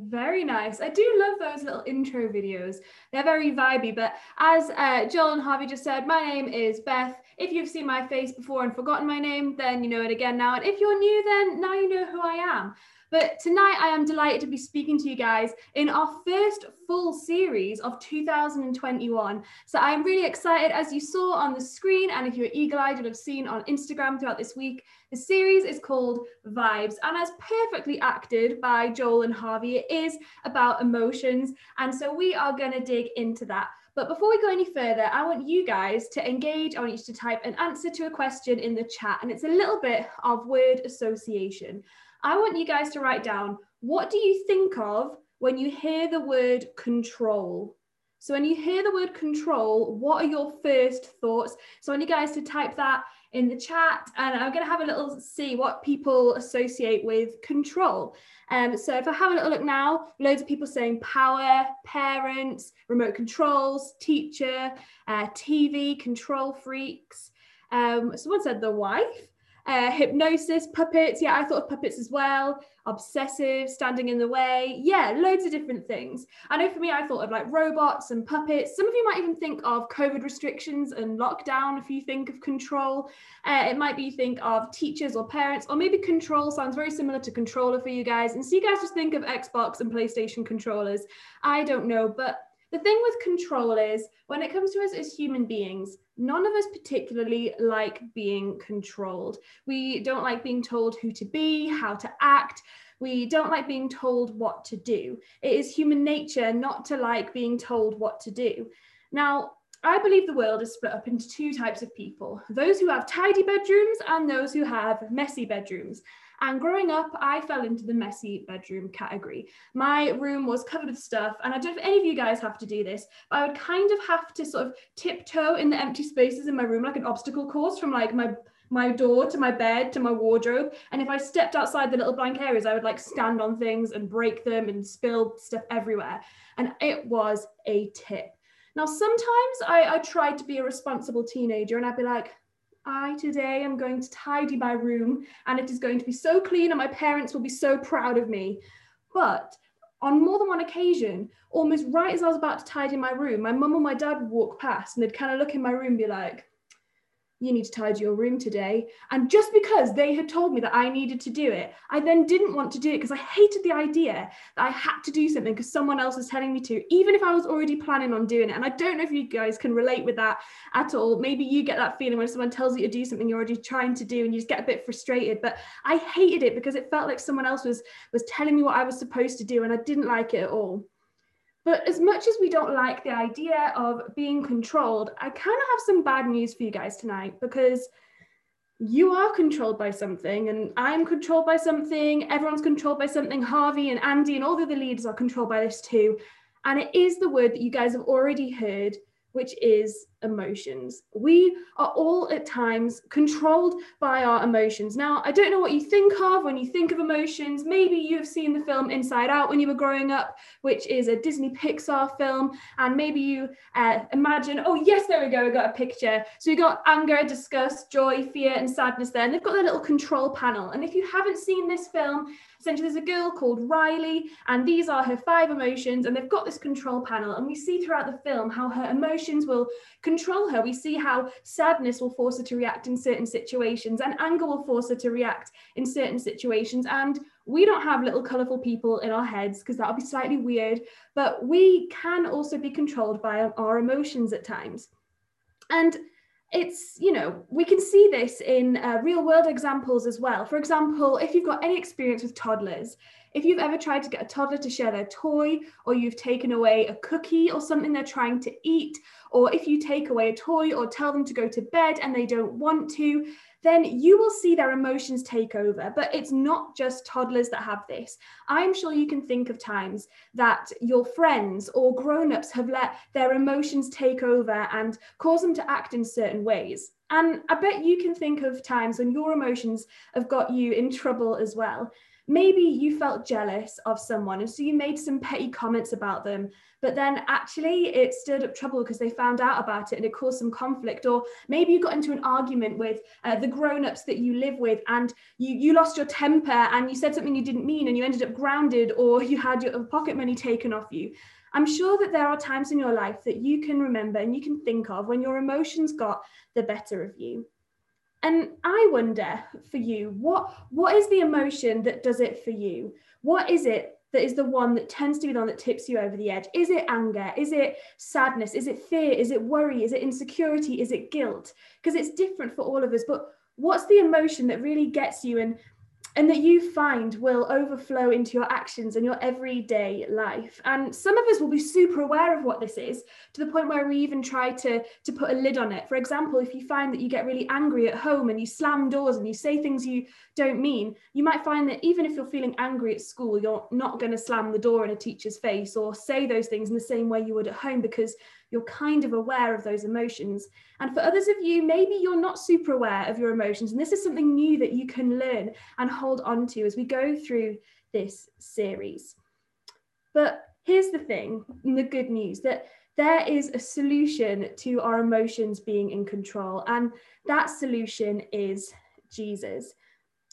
Very nice. I do love those little intro videos. They're very vibey. But as uh, Joel and Harvey just said, my name is Beth. If you've seen my face before and forgotten my name, then you know it again now. And if you're new, then now you know who I am. But tonight I am delighted to be speaking to you guys in our first full series of 2021. So I'm really excited, as you saw on the screen, and if you're eagle eyed, you'll have seen on Instagram throughout this week. The series is called Vibes, and as perfectly acted by Joel and Harvey, it is about emotions. And so we are going to dig into that. But before we go any further, I want you guys to engage. I want you to type an answer to a question in the chat, and it's a little bit of word association. I want you guys to write down what do you think of when you hear the word control? So when you hear the word control, what are your first thoughts? So I want you guys to type that in the chat and I'm going to have a little see what people associate with control. Um, so if I have a little look now, loads of people saying power, parents, remote controls, teacher, uh, TV, control freaks. Um, someone said the wife. Uh, hypnosis, puppets. Yeah, I thought of puppets as well. Obsessive, standing in the way. Yeah, loads of different things. I know for me, I thought of like robots and puppets. Some of you might even think of COVID restrictions and lockdown if you think of control. Uh, it might be you think of teachers or parents, or maybe control sounds very similar to controller for you guys. And so you guys just think of Xbox and PlayStation controllers. I don't know, but the thing with control is when it comes to us as human beings, none of us particularly like being controlled. We don't like being told who to be, how to act. We don't like being told what to do. It is human nature not to like being told what to do. Now, I believe the world is split up into two types of people those who have tidy bedrooms and those who have messy bedrooms. And growing up, I fell into the messy bedroom category. My room was covered with stuff, and I don't know if any of you guys have to do this, but I would kind of have to sort of tiptoe in the empty spaces in my room like an obstacle course from like my my door to my bed to my wardrobe. And if i stepped outside the little blank areas i would like stand on things and break them and spill stuff everywhere. And it was a tip. Now sometimes i, I tried to be a responsible teenager and i'd be like I today am going to tidy my room and it is going to be so clean and my parents will be so proud of me. But on more than one occasion, almost right as I was about to tidy my room, my mum and my dad would walk past and they'd kind of look in my room and be like, you need to tidy your room today. And just because they had told me that I needed to do it, I then didn't want to do it because I hated the idea that I had to do something because someone else was telling me to, even if I was already planning on doing it. And I don't know if you guys can relate with that at all. Maybe you get that feeling when someone tells you to do something you're already trying to do and you just get a bit frustrated. But I hated it because it felt like someone else was was telling me what I was supposed to do and I didn't like it at all. But as much as we don't like the idea of being controlled, I kind of have some bad news for you guys tonight because you are controlled by something, and I'm controlled by something. Everyone's controlled by something. Harvey and Andy and all the other leaders are controlled by this too. And it is the word that you guys have already heard which is emotions. We are all at times controlled by our emotions. Now, I don't know what you think of when you think of emotions. Maybe you've seen the film Inside Out when you were growing up, which is a Disney Pixar film. And maybe you uh, imagine, oh, yes, there we go, we got a picture. So you got anger, disgust, joy, fear, and sadness there. And they've got their little control panel. And if you haven't seen this film, Essentially, there's a girl called Riley, and these are her five emotions, and they've got this control panel. And we see throughout the film how her emotions will control her. We see how sadness will force her to react in certain situations, and anger will force her to react in certain situations. And we don't have little colorful people in our heads because that would be slightly weird, but we can also be controlled by our emotions at times. And it's you know we can see this in uh, real world examples as well. For example if you've got any experience with toddlers if you've ever tried to get a toddler to share their toy or you've taken away a cookie or something they're trying to eat or if you take away a toy or tell them to go to bed and they don't want to then you will see their emotions take over. But it's not just toddlers that have this. I'm sure you can think of times that your friends or grown ups have let their emotions take over and cause them to act in certain ways. And I bet you can think of times when your emotions have got you in trouble as well. Maybe you felt jealous of someone and so you made some petty comments about them but then actually it stirred up trouble because they found out about it and it caused some conflict. Or maybe you got into an argument with uh, the grown-ups that you live with and you you lost your temper and you said something you didn't mean and you ended up grounded or you had your pocket money taken off you. I'm sure that there are times in your life that you can remember and you can think of when your emotions got the better of you and i wonder for you what what is the emotion that does it for you what is it that is the one that tends to be the one that tips you over the edge? Is it anger? Is it sadness? Is it fear? Is it worry? Is it insecurity? Is it guilt? Because it's different for all of us. But what's the emotion that really gets you and and that you find will overflow into your actions and your everyday life. And some of us will be super aware of what this is to the point where we even try to, to put a lid on it. For example, if you find that you get really angry at home and you slam doors and you say things you don't mean, you might find that even if you're feeling angry at school, you're not going to slam the door in a teacher's face or say those things in the same way you would at home because you're kind of aware of those emotions. And for others of you, maybe you're not super aware of your emotions. And this is something new that you can learn and hold on to as we go through this series. But here's the thing the good news that there is a solution to our emotions being in control. And that solution is Jesus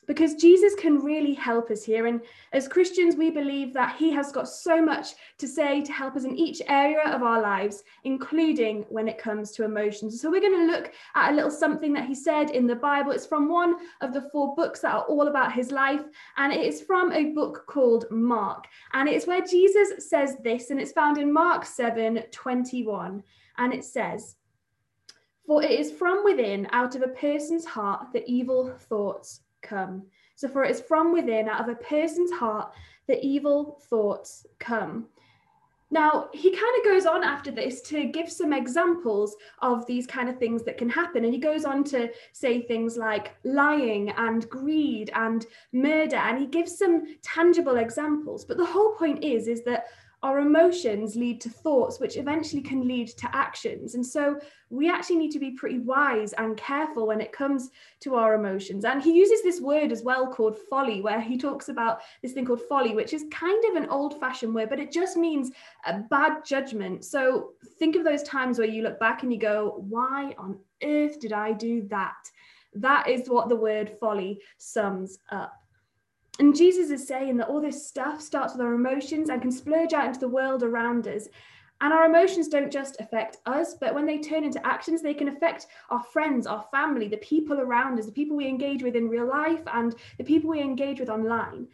because Jesus can really help us here. And as Christians, we believe that He has got so much to say to help us in each area of our lives, including when it comes to emotions. So we're going to look at a little something that He said in the Bible. It's from one of the four books that are all about His life, and it is from a book called Mark. And it's where Jesus says this, and it's found in Mark 7 21. And it says, For it is from within, out of a person's heart, that evil thoughts come. So, for it is from within, out of a person's heart, that evil thoughts come. Now, he kind of goes on after this to give some examples of these kind of things that can happen. And he goes on to say things like lying and greed and murder. And he gives some tangible examples. But the whole point is, is that our emotions lead to thoughts, which eventually can lead to actions. And so we actually need to be pretty wise and careful when it comes to our emotions. And he uses this word as well called folly, where he talks about this thing called folly, which is kind of an old fashioned word, but it just means a bad judgment. So think of those times where you look back and you go, why on earth did I do that? That is what the word folly sums up. And Jesus is saying that all this stuff starts with our emotions and can splurge out into the world around us. And our emotions don't just affect us, but when they turn into actions, they can affect our friends, our family, the people around us, the people we engage with in real life, and the people we engage with online.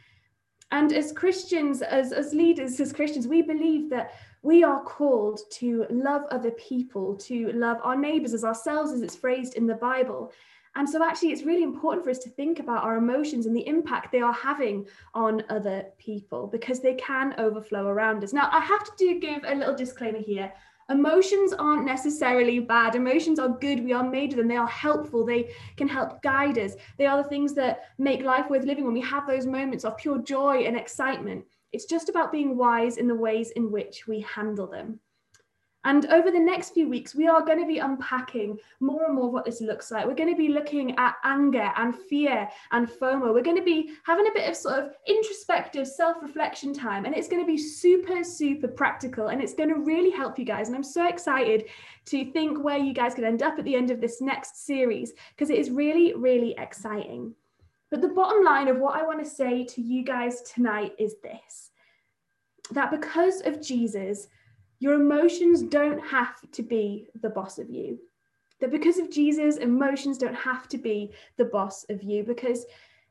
And as Christians, as, as leaders, as Christians, we believe that we are called to love other people, to love our neighbors as ourselves, as it's phrased in the Bible. And so, actually, it's really important for us to think about our emotions and the impact they are having on other people because they can overflow around us. Now, I have to do, give a little disclaimer here. Emotions aren't necessarily bad. Emotions are good. We are made of them. They are helpful. They can help guide us. They are the things that make life worth living when we have those moments of pure joy and excitement. It's just about being wise in the ways in which we handle them. And over the next few weeks, we are going to be unpacking more and more of what this looks like. We're going to be looking at anger and fear and FOMO. We're going to be having a bit of sort of introspective self reflection time. And it's going to be super, super practical. And it's going to really help you guys. And I'm so excited to think where you guys could end up at the end of this next series because it is really, really exciting. But the bottom line of what I want to say to you guys tonight is this that because of Jesus, your emotions don't have to be the boss of you. That because of Jesus, emotions don't have to be the boss of you. Because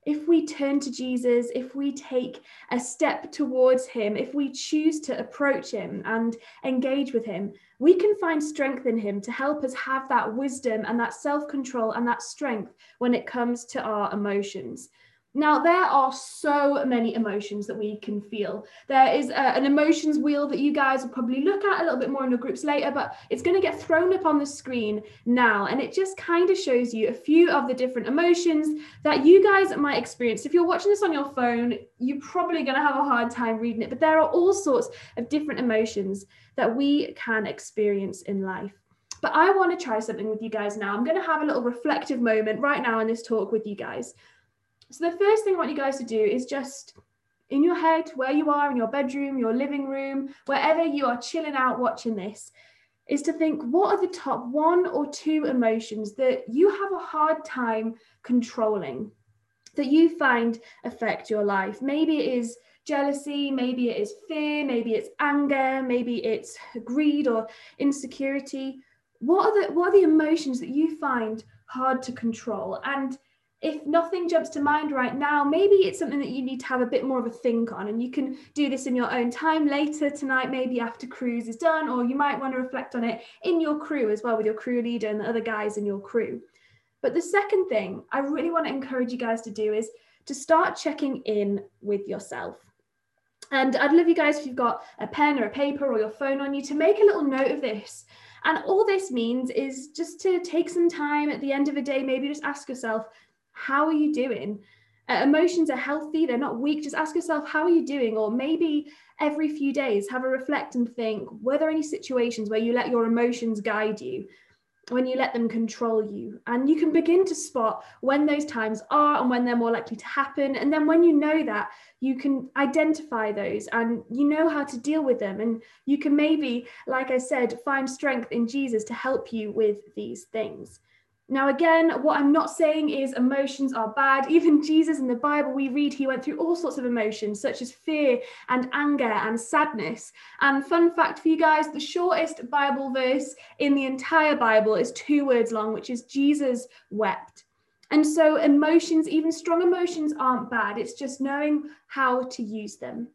if we turn to Jesus, if we take a step towards Him, if we choose to approach Him and engage with Him, we can find strength in Him to help us have that wisdom and that self control and that strength when it comes to our emotions. Now, there are so many emotions that we can feel. There is a, an emotions wheel that you guys will probably look at a little bit more in your groups later, but it's going to get thrown up on the screen now. And it just kind of shows you a few of the different emotions that you guys might experience. If you're watching this on your phone, you're probably going to have a hard time reading it, but there are all sorts of different emotions that we can experience in life. But I want to try something with you guys now. I'm going to have a little reflective moment right now in this talk with you guys So, the first thing I want you guys to do is just in your head, where you are in your bedroom, your living room, wherever you are chilling out watching this, is to think what are the top one or two emotions that you have a hard time controlling, that you find affect your life. Maybe it is jealousy, maybe it is fear, maybe it's anger, maybe it's greed or insecurity. What are the what are the emotions that you find hard to control? And if nothing jumps to mind right now, maybe it's something that you need to have a bit more of a think on. And you can do this in your own time later tonight, maybe after cruise is done, or you might want to reflect on it in your crew as well with your crew leader and the other guys in your crew. But the second thing I really want to encourage you guys to do is to start checking in with yourself. And I'd love you guys if you've got a pen or a paper or your phone on you to make a little note of this. And all this means is just to take some time at the end of a day, maybe just ask yourself, how are you doing? Uh, emotions are healthy, they're not weak. Just ask yourself, how are you doing? Or maybe every few days, have a reflect and think, were there any situations where you let your emotions guide you? when you let them control you. And you can begin to spot when those times are and when they're more likely to happen. And then when you know that, you can identify those and you know how to deal with them. And you can maybe, like I said, find strength in Jesus to help you with these things. Now, again, what I'm not saying is emotions are bad. Even Jesus in the Bible, we read he went through all sorts of emotions, such as fear and anger and sadness. And fun fact for you guys the shortest Bible verse in the entire Bible is two words long, which is Jesus wept. And so, emotions, even strong emotions, aren't bad. It's just knowing how to use them.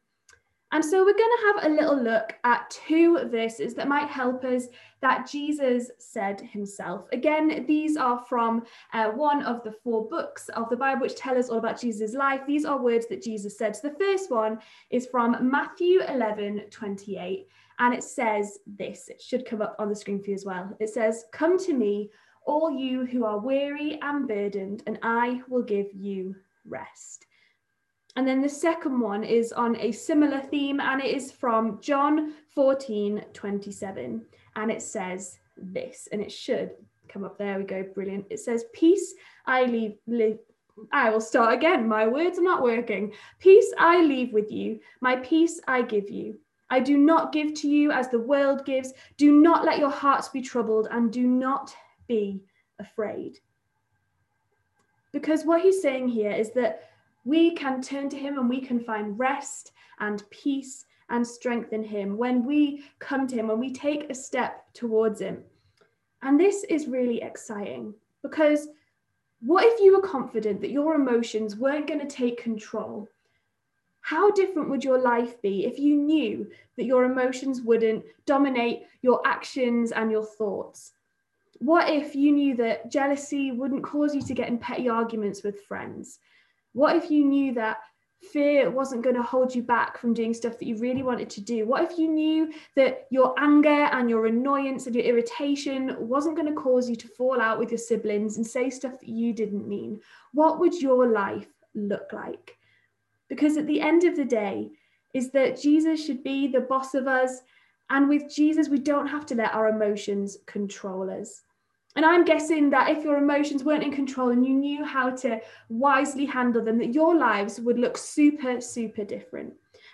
And so we're going to have a little look at two verses that might help us that Jesus said himself. Again, these are from uh, one of the four books of the Bible which tell us all about Jesus' life. These are words that Jesus said. So the first one is from Matthew 11 28, and it says this. It should come up on the screen for you as well. It says, Come to me, all you who are weary and burdened, and I will give you rest. And then the second one is on a similar theme, and it is from John 14 27. And it says this, and it should come up. There we go, brilliant. It says, Peace I leave, leave I will start again. My words are not working. Peace I leave with you, my peace I give you. I do not give to you as the world gives. Do not let your hearts be troubled, and do not be afraid. Because what he's saying here is that we can turn to Him and we can find rest and peace and strength in Him when we come to Him, when we take a step towards Him. And this is really exciting because what if you were confident that your emotions weren't going to take control? How different would your life be if you knew that your emotions wouldn't dominate your actions and your thoughts? What if you knew that jealousy wouldn't cause you to get in petty arguments with friends? What if you knew that fear wasn't going to hold you back from doing stuff that you really wanted to do? What if you knew that your anger and your annoyance and your irritation wasn't going to cause you to fall out with your siblings and say stuff that you didn't mean? What would your life look like? Because at the end of the day, is that Jesus should be the boss of us. And with Jesus, we don't have to let our emotions control us. And I'm guessing that if your emotions weren't in control and you knew how to wisely handle them, that your lives would look super, super different.